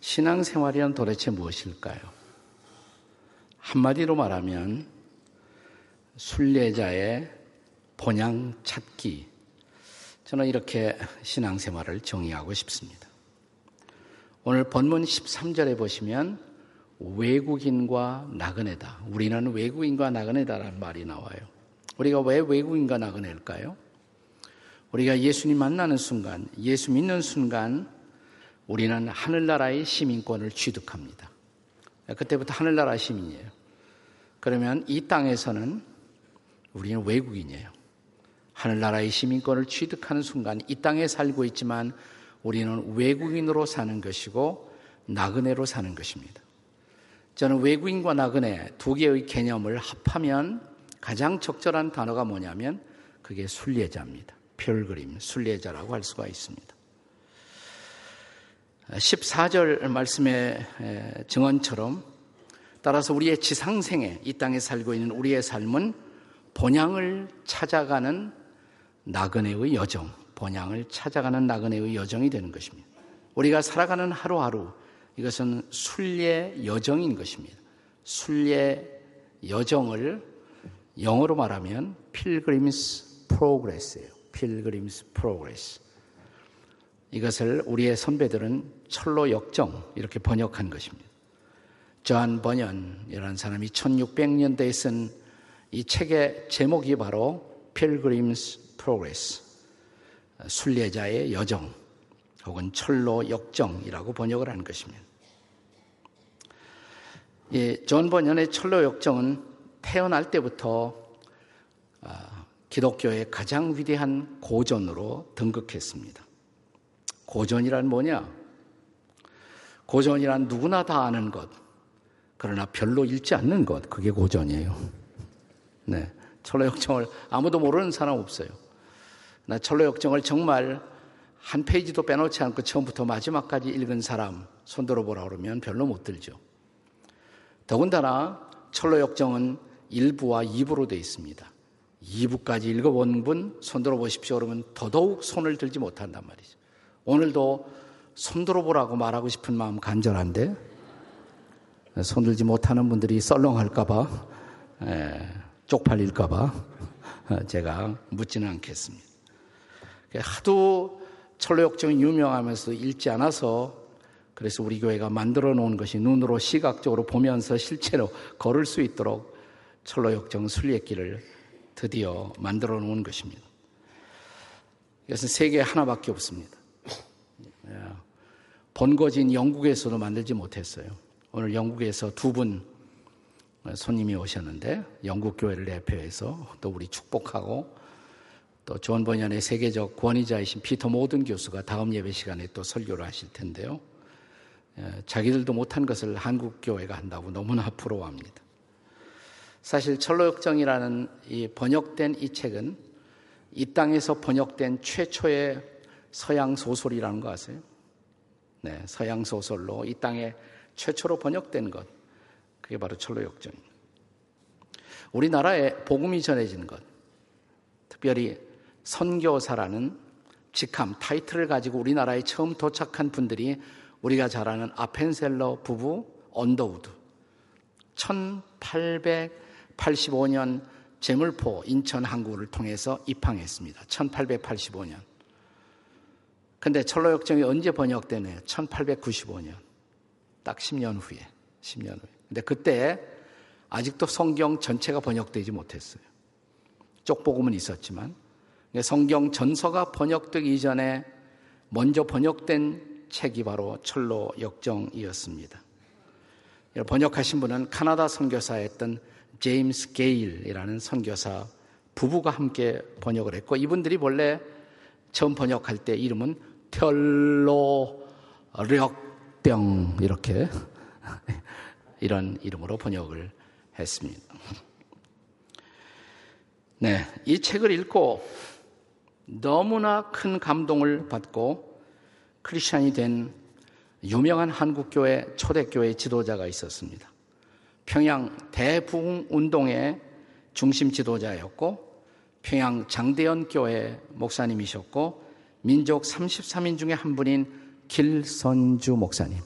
신앙생활이란 도대체 무엇일까요? 한마디로 말하면 순례자의 본향 찾기. 저는 이렇게 신앙생활을 정의하고 싶습니다. 오늘 본문 13절에 보시면 외국인과 나그네다. 우리는 외국인과 나그네다라는 말이 나와요. 우리가 왜 외국인과 나그네일까요? 우리가 예수님 만나는 순간, 예수 믿는 순간 우리는 하늘나라의 시민권을 취득합니다. 그때부터 하늘나라 시민이에요. 그러면 이 땅에서는 우리는 외국인이에요. 하늘나라의 시민권을 취득하는 순간 이 땅에 살고 있지만 우리는 외국인으로 사는 것이고 나그네로 사는 것입니다. 저는 외국인과 나그네 두 개의 개념을 합하면 가장 적절한 단어가 뭐냐면 그게 순례자입니다. 별그림, 순례자라고 할 수가 있습니다. 14절 말씀의 증언처럼 따라서 우리의 지상 생애 이 땅에 살고 있는 우리의 삶은 본향을 찾아가는 나그네의 여정, 본향을 찾아가는 나그네의 여정이 되는 것입니다. 우리가 살아가는 하루하루 이것은 순례 여정인 것입니다. 순례 여정을 영어로 말하면 Pilgrim's Progress예요. Pilgrim's Progress. 이것을 우리의 선배들은 천로역정 이렇게 번역한 것입니다. 존 번연이라는 사람이 1600년대에 쓴 이 책의 제목이 바로 Pilgrim's Progress, 순례자의 여정 혹은 천로역정이라고 번역을 한 것입니다. 예, 존 번연의 천로역정은 태어날 때부터 아, 기독교의 가장 위대한 고전으로 등극했습니다. 고전이란 뭐냐? 고전이란 누구나 다 아는 것, 그러나 별로 읽지 않는 것, 그게 고전이에요. 네. 철로역정을 아무도 모르는 사람 없어요. 나 철로역정을 정말 한 페이지도 빼놓지 않고 처음부터 마지막까지 읽은 사람 손들어 보라 그러면 별로 못 들죠. 더군다나 철로역정은 1부와 2부로 되어 있습니다. 2부까지 읽어본 분 손들어 보십시오 그러면 더더욱 손을 들지 못한단 말이죠. 오늘도 손들어 보라고 말하고 싶은 마음 간절한데 손들지 못하는 분들이 썰렁할까봐, 쪽팔릴까봐 제가 묻지는 않겠습니다. 하도 철로역정이 유명하면서 읽지 않아서 그래서 우리 교회가 만들어 놓은 것이 눈으로 시각적으로 보면서 실제로 걸을 수 있도록 철로역정 순례길을 드디어 만들어 놓은 것입니다. 이것은 세계에 하나밖에 없습니다. 본거지인 영국에서도 만들지 못했어요. 오늘 영국에서 두 분 손님이 오셨는데 영국 교회를 대표해서 또 우리 축복하고 또 존 번연의 세계적 권위자이신 피터 모든 교수가 다음 예배 시간에 또 설교를 하실 텐데요. 예, 자기들도 못한 것을 한국 교회가 한다고 너무나 부러워합니다. 사실 천로역정이라는 이 번역된 이 책은 이 땅에서 번역된 최초의 서양 소설이라는 거 아세요? 네, 서양 소설로 이 땅에 최초로 번역된 것. 그게 바로 천로역정입니다. 우리나라에 복음이 전해진 것. 특별히 선교사라는 직함, 타이틀을 가지고 우리나라에 처음 도착한 분들이 우리가 잘 아는 아펜젤러 부부 언더우드. 1885년 제물포 인천 항구를 통해서 입항했습니다. 1885년. 근데 철로역정이 언제 번역되네요? 1895년. 딱 10년 후에. 10년 후에. 근데 그때 아직도 성경 전체가 번역되지 못했어요. 쪽복음은 있었지만 성경 전서가 번역되기 이전에 먼저 번역된 책이 바로 철로 역정이었습니다. 번역하신 분은 카나다 선교사였던 제임스 게일이라는 선교사 부부가 함께 번역을 했고 이분들이 원래 처음 번역할 때 이름은 텔로력병 이렇게 이런 이름으로 번역을 했습니다. 네, 이 책을 읽고 너무나 큰 감동을 받고 크리스천이 된 유명한 한국교회 초대교회 지도자가 있었습니다. 평양 대부흥 운동의 중심 지도자였고 평양 장대현 교회 목사님이셨고 민족 33인 중에 한 분인 길선주 목사님.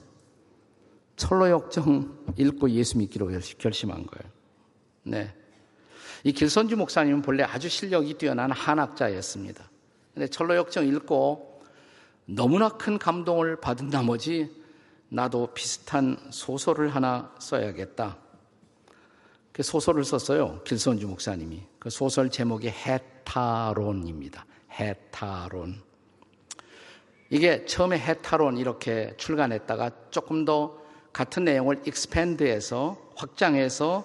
철로 역정 읽고 예수 믿기로 결심한 거예요. 네. 이 길선주 목사님은 본래 아주 실력이 뛰어난 한학자였습니다. 근데 철로 역정 읽고 너무나 큰 감동을 받은 나머지 나도 비슷한 소설을 하나 써야겠다. 그 소설을 썼어요. 길선주 목사님이. 그 소설 제목이 해타론입니다. 해타론. 이게 처음에 해타론 이렇게 출간했다가 조금 더 같은 내용을 익스펜드해서 확장해서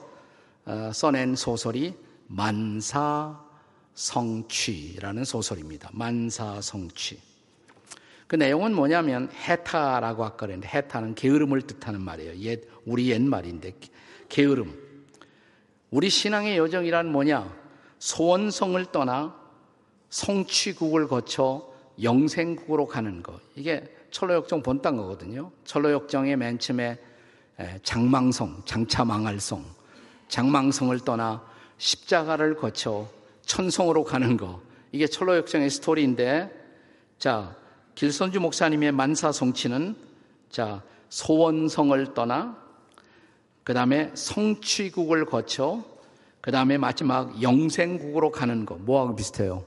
어, 써낸 소설이 만사성취라는 소설입니다. 만사성취. 그 내용은 뭐냐면 해타라고 아까 그랬는데 해타는 게으름을 뜻하는 말이에요. 옛 우리 옛 말인데 게으름. 우리 신앙의 여정이란 뭐냐? 소원성을 떠나 성취국을 거쳐 영생국으로 가는 거. 이게 철로역정 본딴 거거든요. 철로역정의 맨 처음에 장망성, 장차 망할성, 장망성을 떠나 십자가를 거쳐 천성으로 가는 거. 이게 철로역정의 스토리인데, 자, 길선주 목사님의 만사 성취는, 자, 소원성을 떠나, 그 다음에 성취국을 거쳐, 그 다음에 마지막 영생국으로 가는 거. 뭐하고 비슷해요?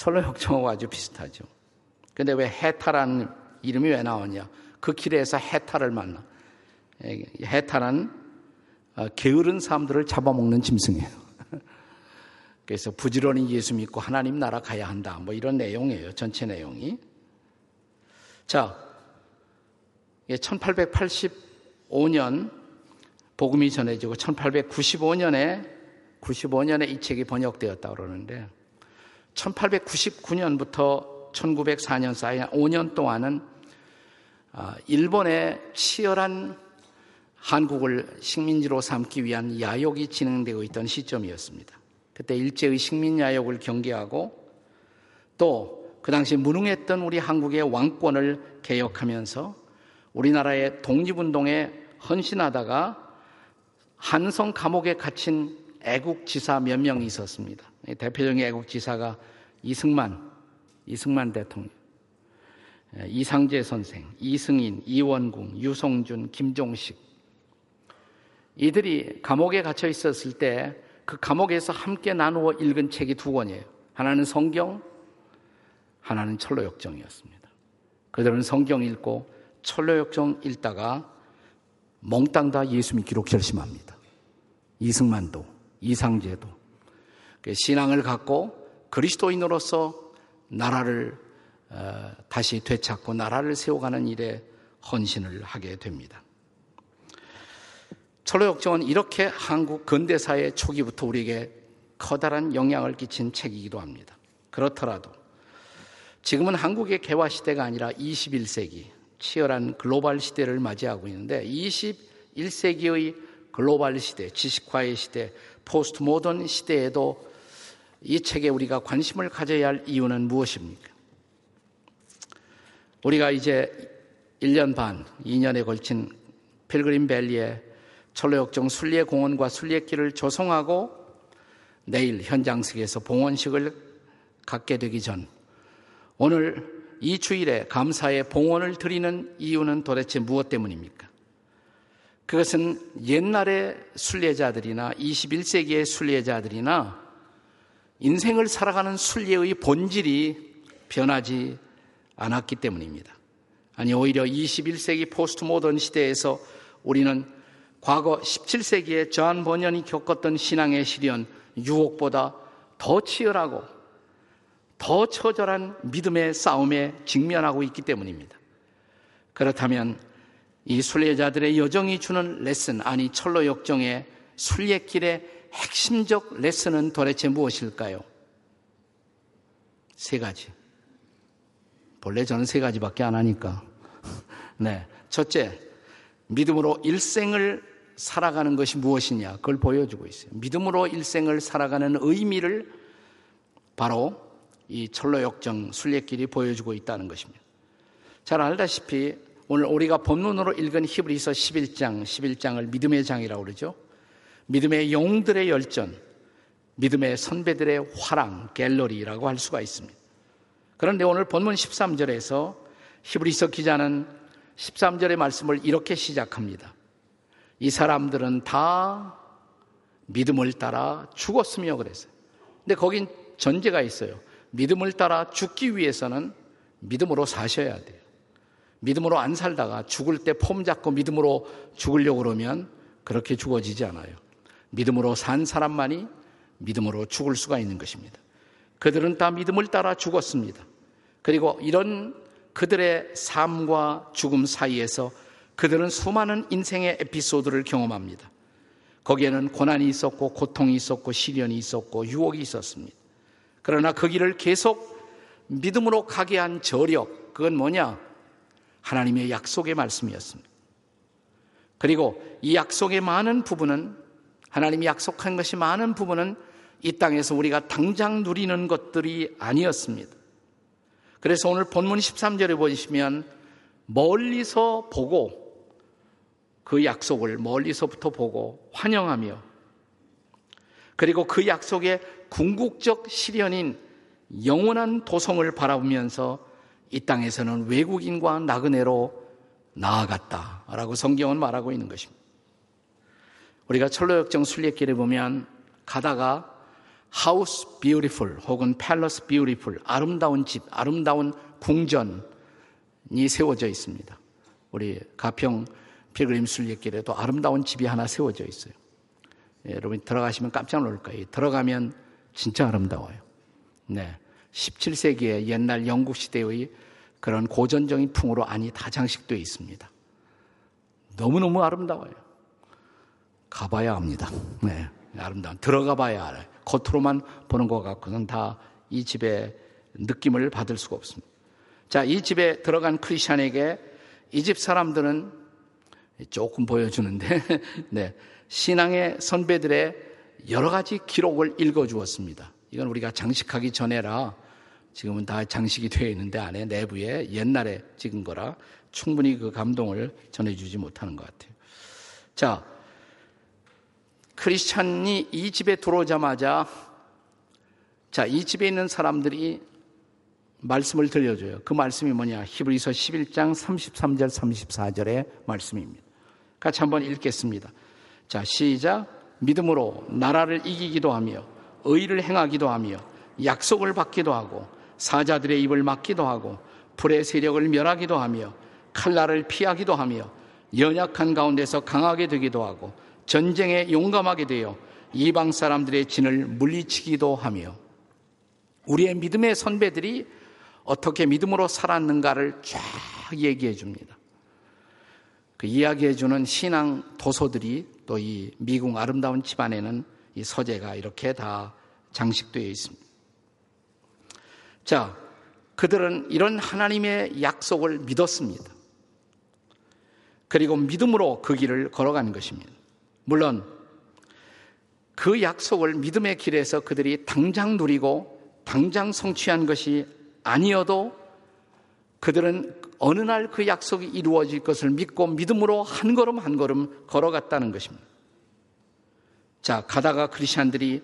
철로 역정하고 아주 비슷하죠. 근데 왜 해타라는 이름이 왜 나오냐? 그 길에서 해타를 만나. 해타는 어, 게으른 사람들을 잡아먹는 짐승이에요. 그래서 부지런히 예수 믿고 하나님 나라 가야 한다. 뭐 이런 내용이에요. 전체 내용이. 자, 1885년 복음이 전해지고 1895년에 95년에 이 책이 번역되었다 그러는데 1899년부터 1904년 사이 5년 동안은 아, 일본의 치열한 한국을 식민지로 삼기 위한 야욕이 진행되고 있던 시점이었습니다. 그때 일제의 식민 야욕을 경계하고 또 그 당시 무능했던 우리 한국의 왕권을 개혁하면서 우리나라의 독립운동에 헌신하다가 한성 감옥에 갇힌 애국지사 몇 명이 있었습니다. 대표적인 애국지사가 이승만, 이승만 대통령, 이상재 선생, 이승인, 이원궁, 유성준, 김종식, 이들이 감옥에 갇혀 있었을 때 그 감옥에서 함께 나누어 읽은 책이 두 권이에요. 하나는 성경, 하나는 철로역정이었습니다. 그들은 성경 읽고 철로역정 읽다가 몽땅 다 예수 믿기로 결심합니다. 이승만도, 이상재도. 그 신앙을 갖고 그리스도인으로서 나라를 어, 다시 되찾고 나라를 세워가는 일에 헌신을 하게 됩니다. 철로역정은 이렇게 한국 근대사의 초기부터 우리에게 커다란 영향을 끼친 책이기도 합니다. 그렇더라도 지금은 한국의 개화 시대가 아니라 21세기 치열한 글로벌 시대를 맞이하고 있는데 21세기의 글로벌 시대, 지식화의 시대, 포스트모던 시대에도 이 책에 우리가 관심을 가져야 할 이유는 무엇입니까? 우리가 이제 1년 반, 2년에 걸친 필그림 밸리에 천로역정 순례 공원과 순례길을 조성하고 내일 현장석에서 봉헌식을 갖게 되기 전 오늘 이 주일에 감사의 봉헌을 드리는 이유는 도대체 무엇 때문입니까? 그것은 옛날의 순례자들이나 21세기의 순례자들이나 인생을 살아가는 순례의 본질이 변하지 않았기 때문입니다. 아니 오히려 21세기 포스트 모던 시대에서 우리는 과거 17세기에 저한 번연이 겪었던 신앙의 시련, 유혹보다 더 치열하고 더 처절한 믿음의 싸움에 직면하고 있기 때문입니다. 그렇다면 이 순례자들의 여정이 주는 레슨, 아니 철로 역정의 순례길의 핵심적 레슨은 도대체 무엇일까요? 세 가지. 본래 저는 세 가지밖에 안 하니까. 네. 첫째, 믿음으로 일생을 살아가는 것이 무엇이냐 그걸 보여주고 있어요. 믿음으로 일생을 살아가는 의미를 바로 이 철로역정 순례길이 보여주고 있다는 것입니다. 잘 알다시피 오늘 우리가 본문으로 읽은 히브리서 11장, 11장을 믿음의 장이라고 그러죠. 믿음의 용들의 열전, 믿음의 선배들의 화랑, 갤러리라고 할 수가 있습니다. 그런데 오늘 본문 13절에서 히브리서 기자는 13절의 말씀을 이렇게 시작합니다. 이 사람들은 다 믿음을 따라 죽었으며 그랬어요. 근데 거긴 전제가 있어요. 믿음을 따라 죽기 위해서는 믿음으로 사셔야 돼요. 믿음으로 안 살다가 죽을 때 폼 잡고 믿음으로 죽으려고 그러면 그렇게 죽어지지 않아요. 믿음으로 산 사람만이 믿음으로 죽을 수가 있는 것입니다. 그들은 다 믿음을 따라 죽었습니다. 그리고 이런 그들의 삶과 죽음 사이에서 그들은 수많은 인생의 에피소드를 경험합니다. 거기에는 고난이 있었고 고통이 있었고 시련이 있었고 유혹이 있었습니다. 그러나 그 길을 계속 믿음으로 가게 한 저력, 그건 뭐냐? 하나님의 약속의 말씀이었습니다. 그리고 이 약속의 많은 부분은 하나님이 약속한 것이 많은 부분은 이 땅에서 우리가 당장 누리는 것들이 아니었습니다. 그래서 오늘 본문 13절에 보시면 멀리서 보고 그 약속을 멀리서부터 보고 환영하며 그리고 그 약속의 궁극적 실현인 영원한 도성을 바라보면서 이 땅에서는 외국인과 나그네로 나아갔다라고 성경은 말하고 있는 것입니다. 우리가 철로역정 순례길에 보면 가다가 House Beautiful 혹은 Palace Beautiful 아름다운 집, 아름다운 궁전이 세워져 있습니다. 우리 가평 필그림 순례길에도 아름다운 집이 하나 세워져 있어요. 예, 여러분 들어가시면 깜짝 놀랄 거예요. 들어가면 진짜 아름다워요. 네. 17세기의 옛날 영국 시대의 그런 고전적인 풍으로 안이 다 장식되어 있습니다. 너무너무 아름다워요. 가봐야 합니다. 네. 아름다운. 들어가 봐야 알아요. 겉으로만 보는 것 같고는 다 이 집의 느낌을 받을 수가 없습니다. 자, 이 집에 들어간 크리스천에게 이 집 사람들은 조금 보여주는데, 네. 신앙의 선배들의 여러 가지 기록을 읽어 주었습니다. 이건 우리가 장식하기 전에라 지금은 다 장식이 되어 있는데 안에 내부에 옛날에 찍은 거라 충분히 그 감동을 전해주지 못하는 것 같아요. 자, 크리스찬이 이 집에 들어오자마자 자, 이 집에 있는 사람들이 말씀을 들려줘요. 그 말씀이 뭐냐? 히브리서 11장 33절 34절의 말씀입니다. 같이 한번 읽겠습니다. 자, 시작. 믿음으로 나라를 이기기도 하며 의를 행하기도 하며 약속을 받기도 하고 사자들의 입을 막기도 하고 불의 세력을 멸하기도 하며 칼날을 피하기도 하며 연약한 가운데서 강하게 되기도 하고 전쟁에 용감하게 되어 이방 사람들의 진을 물리치기도 하며 우리의 믿음의 선배들이 어떻게 믿음으로 살았는가를 쫙 얘기해 줍니다. 그 이야기해 주는 신앙 도서들이 또 이 미국 아름다운 집안에는 이 서재가 이렇게 다 장식되어 있습니다. 자, 그들은 이런 하나님의 약속을 믿었습니다. 그리고 믿음으로 그 길을 걸어가는 것입니다. 물론 그 약속을 믿음의 길에서 그들이 당장 누리고 당장 성취한 것이 아니어도 그들은 어느 날 그 약속이 이루어질 것을 믿고 믿음으로 한 걸음 한 걸음 걸어갔다는 것입니다. 자, 가다가 크리스찬들이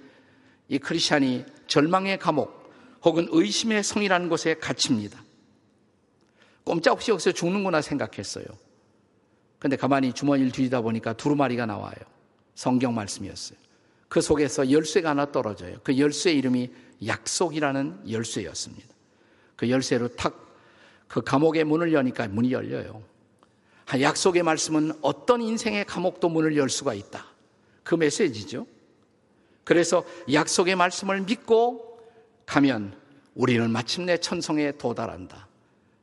이 크리스찬이 절망의 감옥 혹은 의심의 성이라는 곳에 갇힙니다. 꼼짝없이 여기서 죽는구나 생각했어요. 근데 가만히 주머니를 뒤지다 보니까 두루마리가 나와요. 성경 말씀이었어요. 그 속에서 열쇠가 하나 떨어져요. 그 열쇠 이름이 약속이라는 열쇠였습니다. 그 열쇠로 탁 그 감옥의 문을 여니까 문이 열려요. 약속의 말씀은 어떤 인생의 감옥도 문을 열 수가 있다. 그 메시지죠. 그래서 약속의 말씀을 믿고 가면 우리는 마침내 천성에 도달한다.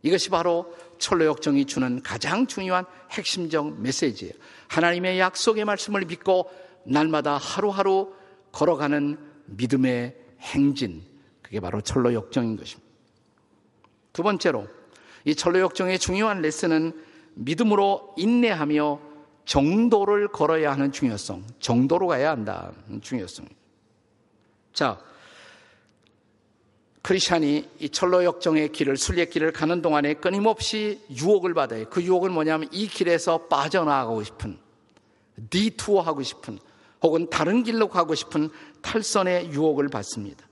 이것이 바로 철로역정이 주는 가장 중요한 핵심적 메시지예요. 하나님의 약속의 말씀을 믿고 날마다 하루하루 걸어가는 믿음의 행진. 그게 바로 철로역정인 것입니다. 두 번째로 이 철로역정의 중요한 레슨은 믿음으로 인내하며 정도를 걸어야 하는 중요성. 정도로 가야 한다는 중요성입니다. 자, 크리스찬이 이 철로 역정의 길을 순례 길을 가는 동안에 끊임없이 유혹을 받아요. 그 유혹은 뭐냐면 이 길에서 빠져나가고 싶은 디투어하고 싶은 혹은 다른 길로 가고 싶은 탈선의 유혹을 받습니다.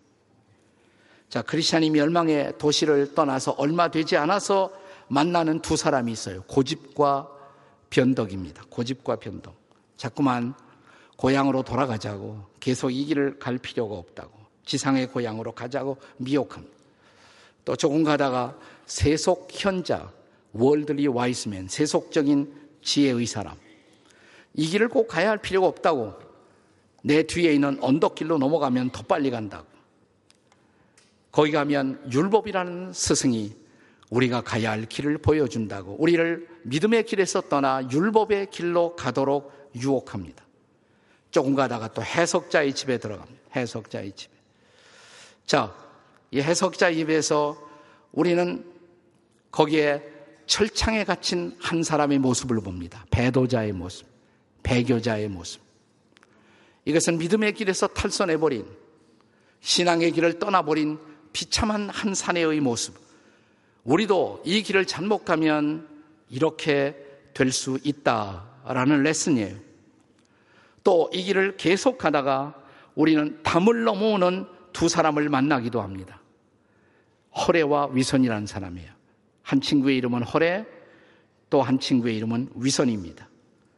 자, 크리스찬이 멸망의 도시를 떠나서 얼마 되지 않아서 만나는 두 사람이 있어요. 고집과 변덕입니다. 고집과 변덕. 자꾸만 고향으로 돌아가자고 계속 이 길을 갈 필요가 없다고 지상의 고향으로 가자고 미혹합니다. 또 조금 가다가 세속 현자, 월들리 와이스맨, 세속적인 지혜의 사람. 이 길을 꼭 가야 할 필요가 없다고 내 뒤에 있는 언덕길로 넘어가면 더 빨리 간다고. 거기 가면 율법이라는 스승이 우리가 가야 할 길을 보여준다고 우리를 믿음의 길에서 떠나 율법의 길로 가도록 유혹합니다. 조금 가다가 또 해석자의 집에 들어갑니다. 해석자의 집에. 자, 이 해석자의 집에서 우리는 거기에 철창에 갇힌 한 사람의 모습을 봅니다. 배도자의 모습, 배교자의 모습. 이것은 믿음의 길에서 탈선해버린 신앙의 길을 떠나버린 비참한 한 사내의 모습. 우리도 이 길을 잘못 가면 이렇게 될 수 있다라는 레슨이에요. 또 이 길을 계속 가다가 우리는 담을 넘어오는 두 사람을 만나기도 합니다. 허레와 위선이라는 사람이에요. 한 친구의 이름은 허레, 또한 친구의 이름은 위선입니다.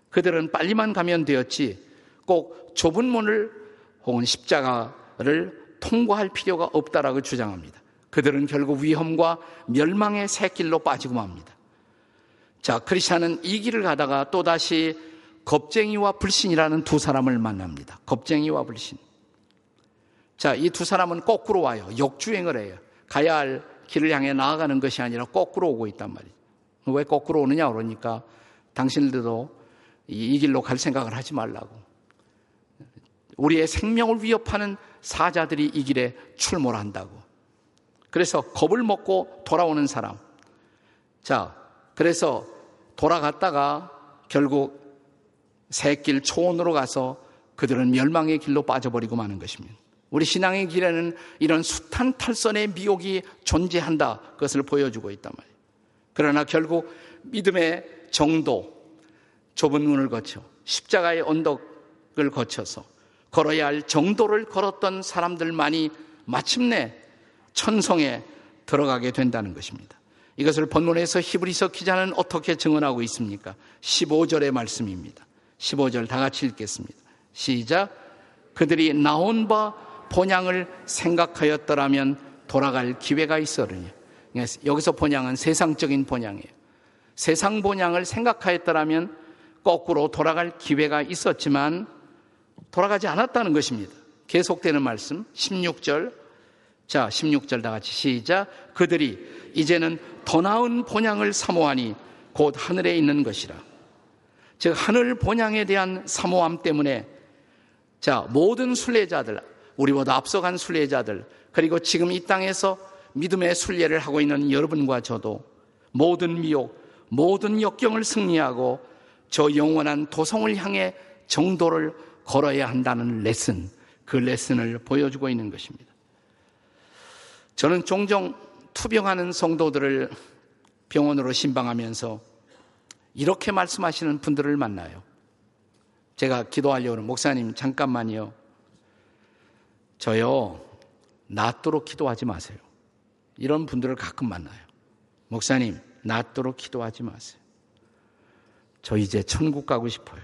그들은 빨리만 가면 되었지 꼭 좁은 문을 혹은 십자가를 통과할 필요가 없다라고 주장합니다. 그들은 결국 위험과 멸망의 새길로 빠지고 맙니다. 자, 크리스찬은 이 길을 가다가 또다시 겁쟁이와 불신이라는 두 사람을 만납니다. 겁쟁이와 불신. 자, 이 두 사람은 거꾸로 와요. 역주행을 해요. 가야 할 길을 향해 나아가는 것이 아니라 거꾸로 오고 있단 말이죠. 왜 거꾸로 오느냐 그러니까 당신들도 이 길로 갈 생각을 하지 말라고. 우리의 생명을 위협하는 사자들이 이 길에 출몰 한다고. 그래서 겁을 먹고 돌아오는 사람. 자, 그래서 돌아갔다가 결국 새길 초원으로 가서 그들은 멸망의 길로 빠져버리고 마는 것입니다. 우리 신앙의 길에는 이런 숱한 탈선의 미혹이 존재한다. 그것을 보여주고 있단 말이에요. 그러나 결국 믿음의 정도, 좁은 문을 거쳐 십자가의 언덕을 거쳐서 걸어야 할 정도를 걸었던 사람들만이 마침내 천성에 들어가게 된다는 것입니다. 이것을 본문에서 히브리서 기자는 어떻게 증언하고 있습니까? 15절의 말씀입니다. 15절 다 같이 읽겠습니다. 시작. 그들이 나온 바 본향을 생각하였더라면 돌아갈 기회가 있어르니. 여기서 본향은 세상적인 본향이에요. 세상 본향을 생각하였더라면 거꾸로 돌아갈 기회가 있었지만 돌아가지 않았다는 것입니다. 계속되는 말씀 16절 자 16절 다 같이 시작 그들이 이제는 더 나은 본향을 사모하니 곧 하늘에 있는 것이라 즉 하늘 본향에 대한 사모함 때문에 자 모든 순례자들 우리보다 앞서간 순례자들 그리고 지금 이 땅에서 믿음의 순례를 하고 있는 여러분과 저도 모든 미혹 모든 역경을 승리하고 저 영원한 도성을 향해 정도를 걸어야 한다는 레슨, 그 레슨을 보여주고 있는 것입니다. 저는 종종 투병하는 성도들을 병원으로 신방하면서 이렇게 말씀하시는 분들을 만나요. 제가 기도하려는 목사님 잠깐만요. 저요 낫도록 기도하지 마세요. 이런 분들을 가끔 만나요. 목사님 낫도록 기도하지 마세요. 저 이제 천국 가고 싶어요.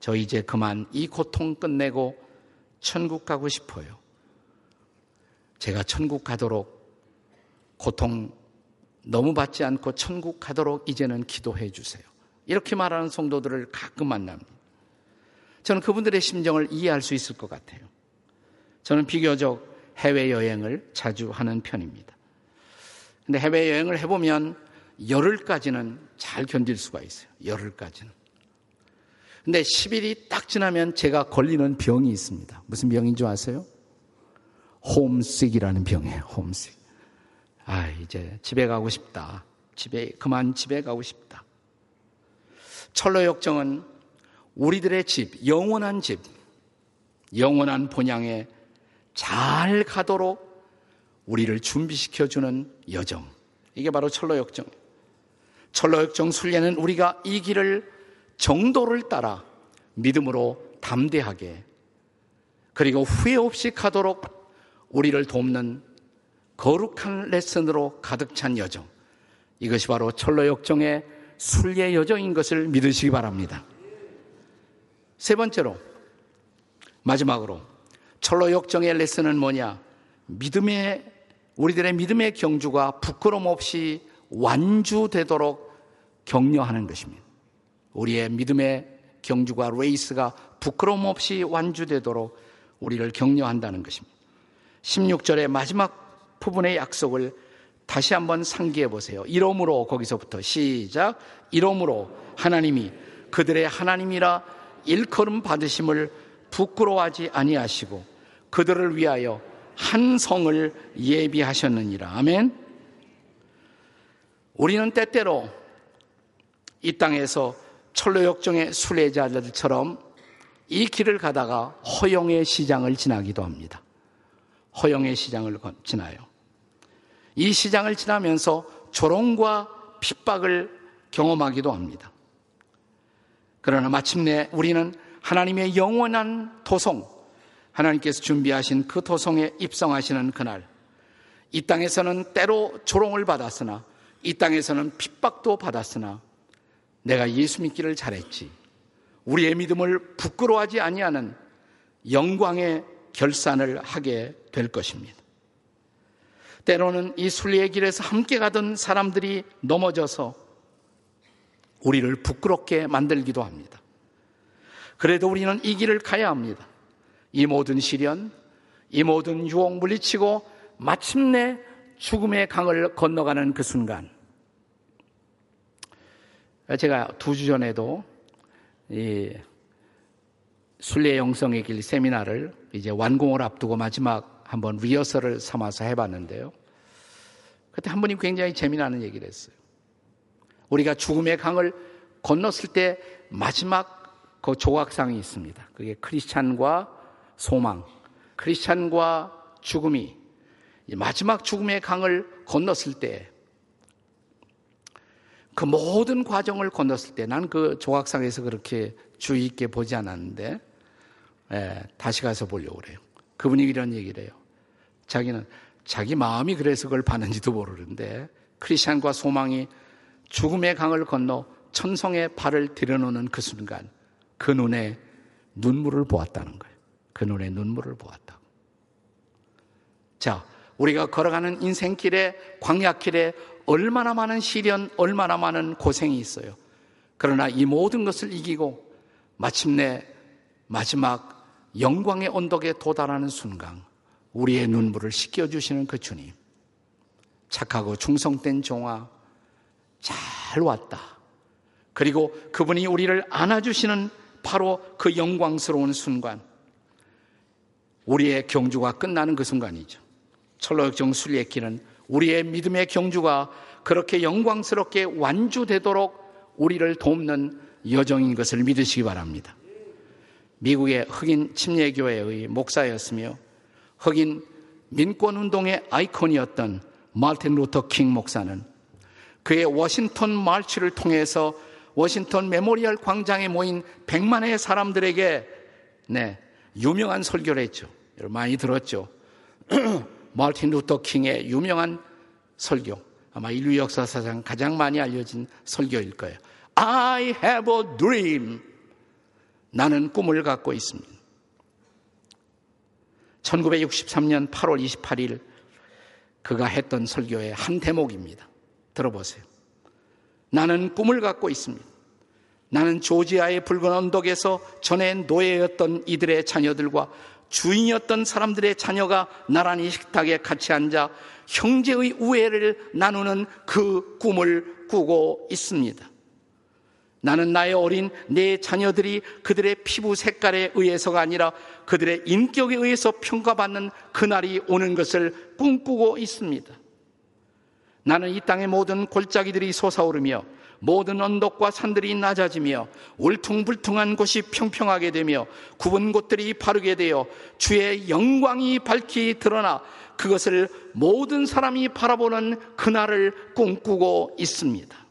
저 이제 그만 이 고통 끝내고 천국 가고 싶어요. 제가 천국 가도록 고통 너무 받지 않고 천국 가도록 이제는 기도해 주세요. 이렇게 말하는 성도들을 가끔 만납니다. 저는 그분들의 심정을 이해할 수 있을 것 같아요. 저는 비교적 해외여행을 자주 하는 편입니다. 근데 해외여행을 해보면 열흘까지는 잘 견딜 수가 있어요. 열흘까지는. 근데 10일이 딱 지나면 제가 걸리는 병이 있습니다. 무슨 병인 줄 아세요? 홈식이라는 병이에요. 홈식. 아, 이제 집에 가고 싶다. 집에, 그만 집에 가고 싶다. 철로 역정은 우리들의 집, 영원한 집, 영원한 본향에 잘 가도록 우리를 준비시켜 주는 여정. 이게 바로 철로 역정. 철로 역정 순례는 우리가 이 길을 정도를 따라 믿음으로 담대하게 그리고 후회 없이 가도록 우리를 돕는 거룩한 레슨으로 가득 찬 여정. 이것이 바로 철로역정의 순례 여정인 것을 믿으시기 바랍니다. 세 번째로 마지막으로 철로역정의 레슨은 뭐냐? 믿음의 우리들의 믿음의 경주가 부끄럼 없이 완주되도록 격려하는 것입니다. 우리의 믿음의 경주가 레이스가 부끄럼 없이 완주되도록 우리를 격려한다는 것입니다. 16절의 마지막 부분의 약속을 다시 한번 상기해 보세요. 이러므로 거기서부터 시작. 이러므로 하나님이 그들의 하나님이라 일컬음 받으심을 부끄러워하지 아니하시고 그들을 위하여 한 성을 예비하셨느니라. 아멘. 우리는 때때로 이 땅에서 철로역정의 순례자들처럼 이 길을 가다가 허영의 시장을 지나기도 합니다. 허영의 시장을 지나요. 이 시장을 지나면서 조롱과 핍박을 경험하기도 합니다. 그러나 마침내 우리는 하나님의 영원한 도성, 하나님께서 준비하신 그 도성에 입성하시는 그날, 이 땅에서는 때로 조롱을 받았으나, 이 땅에서는 핍박도 받았으나, 내가 예수 믿기를 잘했지. 우리의 믿음을 부끄러워하지 아니하는 영광의 결산을 하게 될 것입니다. 때로는 이 순리의 길에서 함께 가던 사람들이 넘어져서 우리를 부끄럽게 만들기도 합니다. 그래도 우리는 이 길을 가야 합니다. 이 모든 시련, 이 모든 유혹 물리치고 마침내 죽음의 강을 건너가는 그 순간. 제가 두 주 전에도 이 순례 영성의 길 세미나를 이제 완공을 앞두고 마지막 한번 리허설을 삼아서 해봤는데요. 그때 한 분이 굉장히 재미나는 얘기를 했어요. 우리가 죽음의 강을 건넜을 때 마지막 그 조각상이 있습니다. 그게 크리스찬과 소망, 크리스찬과 죽음이 마지막 죽음의 강을 건넜을 때 그 모든 과정을 건넜을 때 난 그 조각상에서 그렇게 주의 있게 보지 않았는데 예, 다시 가서 보려고 그래요. 그분이 이런 얘기를 해요. 자기는 자기 마음이 그래서 그걸 봤는지도 모르는데 크리스찬과 소망이 죽음의 강을 건너 천성의 발을 들여놓는 그 순간 그 눈에 눈물을 보았다는 거예요. 그 눈에 눈물을 보았다고. 자, 우리가 걸어가는 인생길에 광야길에 얼마나 많은 시련, 얼마나 많은 고생이 있어요. 그러나 이 모든 것을 이기고 마침내 마지막 영광의 언덕에 도달하는 순간 우리의 눈물을 씻겨주시는 그 주님. 착하고 충성된 종아, 잘 왔다. 그리고 그분이 우리를 안아주시는 바로 그 영광스러운 순간. 우리의 경주가 끝나는 그 순간이죠. 철로역정 순례길은 우리의 믿음의 경주가 그렇게 영광스럽게 완주되도록 우리를 돕는 여정인 것을 믿으시기 바랍니다. 미국의 흑인 침례교회의 목사였으며 흑인 민권운동의 아이콘이었던 마틴 루터 킹 목사는 그의 워싱턴 march를 통해서 워싱턴 메모리얼 광장에 모인 100만의 사람들에게 네, 유명한 설교를 했죠. 여러분 많이 들었죠. 마틴 루터 킹의 유명한 설교. 아마 인류 역사사상 가장 많이 알려진 설교일 거예요. I have a dream. 나는 꿈을 갖고 있습니다. 1963년 8월 28일 그가 했던 설교의 한 대목입니다. 들어보세요. 나는 꿈을 갖고 있습니다. 나는 조지아의 붉은 언덕에서 전에 노예였던 이들의 자녀들과 주인이었던 사람들의 자녀가 나란히 식탁에 같이 앉아 형제의 우애를 나누는 그 꿈을 꾸고 있습니다. 나는 나의 어린 내 자녀들이 그들의 피부 색깔에 의해서가 아니라 그들의 인격에 의해서 평가받는 그날이 오는 것을 꿈꾸고 있습니다. 나는 이 땅의 모든 골짜기들이 솟아오르며 모든 언덕과 산들이 낮아지며 울퉁불퉁한 곳이 평평하게 되며 굽은 곳들이 바르게 되어 주의 영광이 밝히 드러나 그것을 모든 사람이 바라보는 그날을 꿈꾸고 있습니다.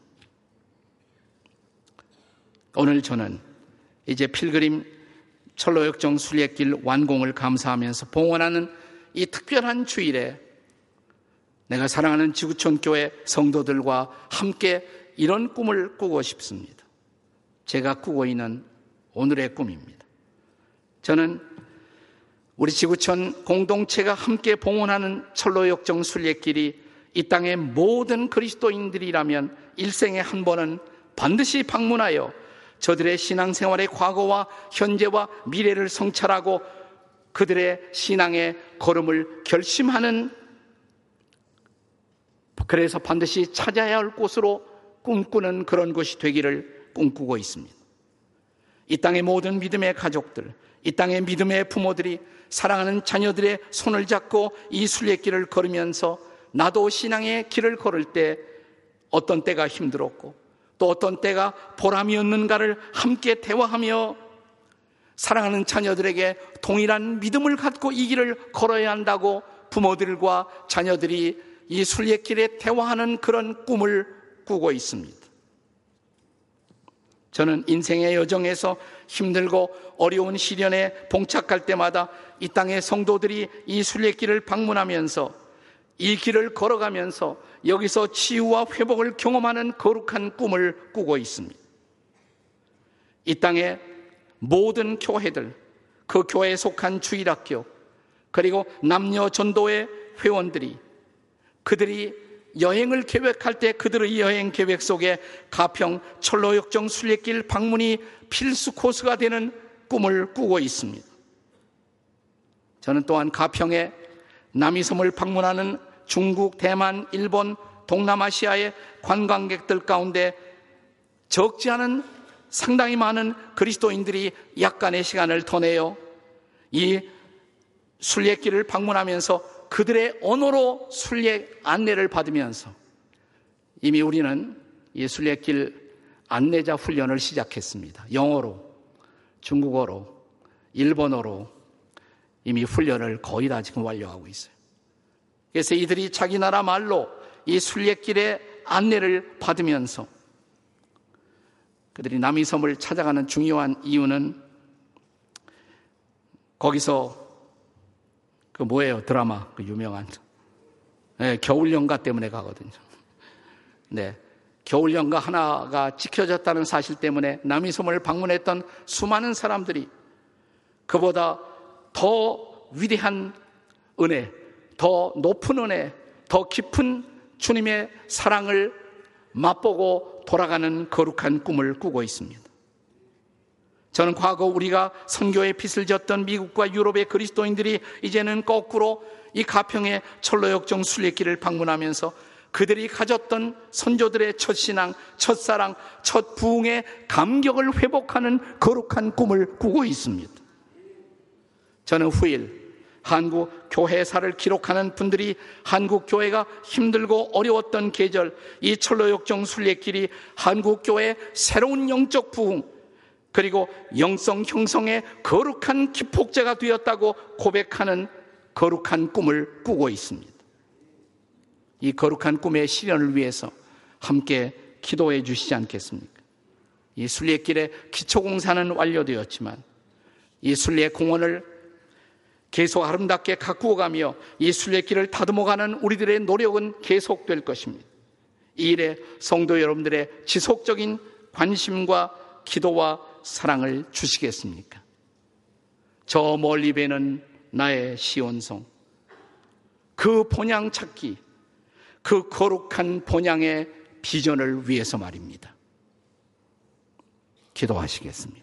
오늘 저는 이제 필그림 철로역정 순례길 완공을 감사하면서 봉헌하는 이 특별한 주일에 내가 사랑하는 지구촌 교회 성도들과 함께 이런 꿈을 꾸고 싶습니다. 제가 꾸고 있는 오늘의 꿈입니다. 저는 우리 지구촌 공동체가 함께 봉헌하는 철로역정 순례길이 이 땅의 모든 그리스도인들이라면 일생에 한 번은 반드시 방문하여 저들의 신앙생활의 과거와 현재와 미래를 성찰하고 그들의 신앙의 걸음을 결심하는 그래서 반드시 찾아야 할 곳으로 꿈꾸는 그런 곳이 되기를 꿈꾸고 있습니다. 이 땅의 모든 믿음의 가족들, 이 땅의 믿음의 부모들이 사랑하는 자녀들의 손을 잡고 이 순례길을 걸으면서 나도 신앙의 길을 걸을 때 어떤 때가 힘들었고 또 어떤 때가 보람이 없는가를 함께 대화하며 사랑하는 자녀들에게 동일한 믿음을 갖고 이 길을 걸어야 한다고 부모들과 자녀들이 이 순례길에 대화하는 그런 꿈을 꾸고 있습니다. 저는 인생의 여정에서 힘들고 어려운 시련에 봉착할 때마다 이 땅의 성도들이 이 순례길을 방문하면서 이 길을 걸어가면서 여기서 치유와 회복을 경험하는 거룩한 꿈을 꾸고 있습니다. 이 땅의 모든 교회들, 그 교회에 속한 주일학교, 그리고 남녀 전도의 회원들이 그들이 여행을 계획할 때 그들의 여행 계획 속에 가평 철로역정 순례길 방문이 필수 코스가 되는 꿈을 꾸고 있습니다. 저는 또한 가평에 남이섬을 방문하는 중국, 대만, 일본, 동남아시아의 관광객들 가운데 적지 않은 상당히 많은 그리스도인들이 약간의 시간을 더 내어 이 순례길을 방문하면서 그들의 언어로 순례 안내를 받으면서 이미 우리는 이 순례길 안내자 훈련을 시작했습니다. 영어로, 중국어로, 일본어로 이미 훈련을 거의 다 지금 완료하고 있어요. 그래서 이들이 자기 나라 말로 이 순례길의 안내를 받으면서 그들이 남이섬을 찾아가는 중요한 이유는 거기서 그 뭐예요 드라마 그 유명한 네, 겨울연가 때문에 가거든요. 네, 겨울연가 하나가 지켜졌다는 사실 때문에 남이섬을 방문했던 수많은 사람들이 그보다 더 위대한 은혜, 더 높은 은혜, 더 깊은 주님의 사랑을 맛보고 돌아가는 거룩한 꿈을 꾸고 있습니다. 저는 과거 우리가 선교의 빛을 졌던 미국과 유럽의 그리스도인들이 이제는 거꾸로 이 가평의 철로역정 순례길을 방문하면서 그들이 가졌던 선조들의 첫 신앙, 첫 사랑, 첫 부흥의 감격을 회복하는 거룩한 꿈을 꾸고 있습니다. 저는 후일 한국 교회사를 기록하는 분들이 한국 교회가 힘들고 어려웠던 계절 이 철로역정 순례길이 한국 교회의 새로운 영적 부흥 그리고 영성 형성의 거룩한 기폭제가 되었다고 고백하는 거룩한 꿈을 꾸고 있습니다. 이 거룩한 꿈의 실현을 위해서 함께 기도해 주시지 않겠습니까? 이 순례길의 기초공사는 완료되었지만 이 순례 공원을 계속 아름답게 가꾸어 가며 이 순례길을 다듬어 가는 우리들의 노력은 계속될 것입니다. 이 일에 성도 여러분들의 지속적인 관심과 기도와 사랑을 주시겠습니까? 저 멀리 배는 나의 시온성. 그 본향 찾기, 그 거룩한 본향의 비전을 위해서 말입니다. 기도하시겠습니다.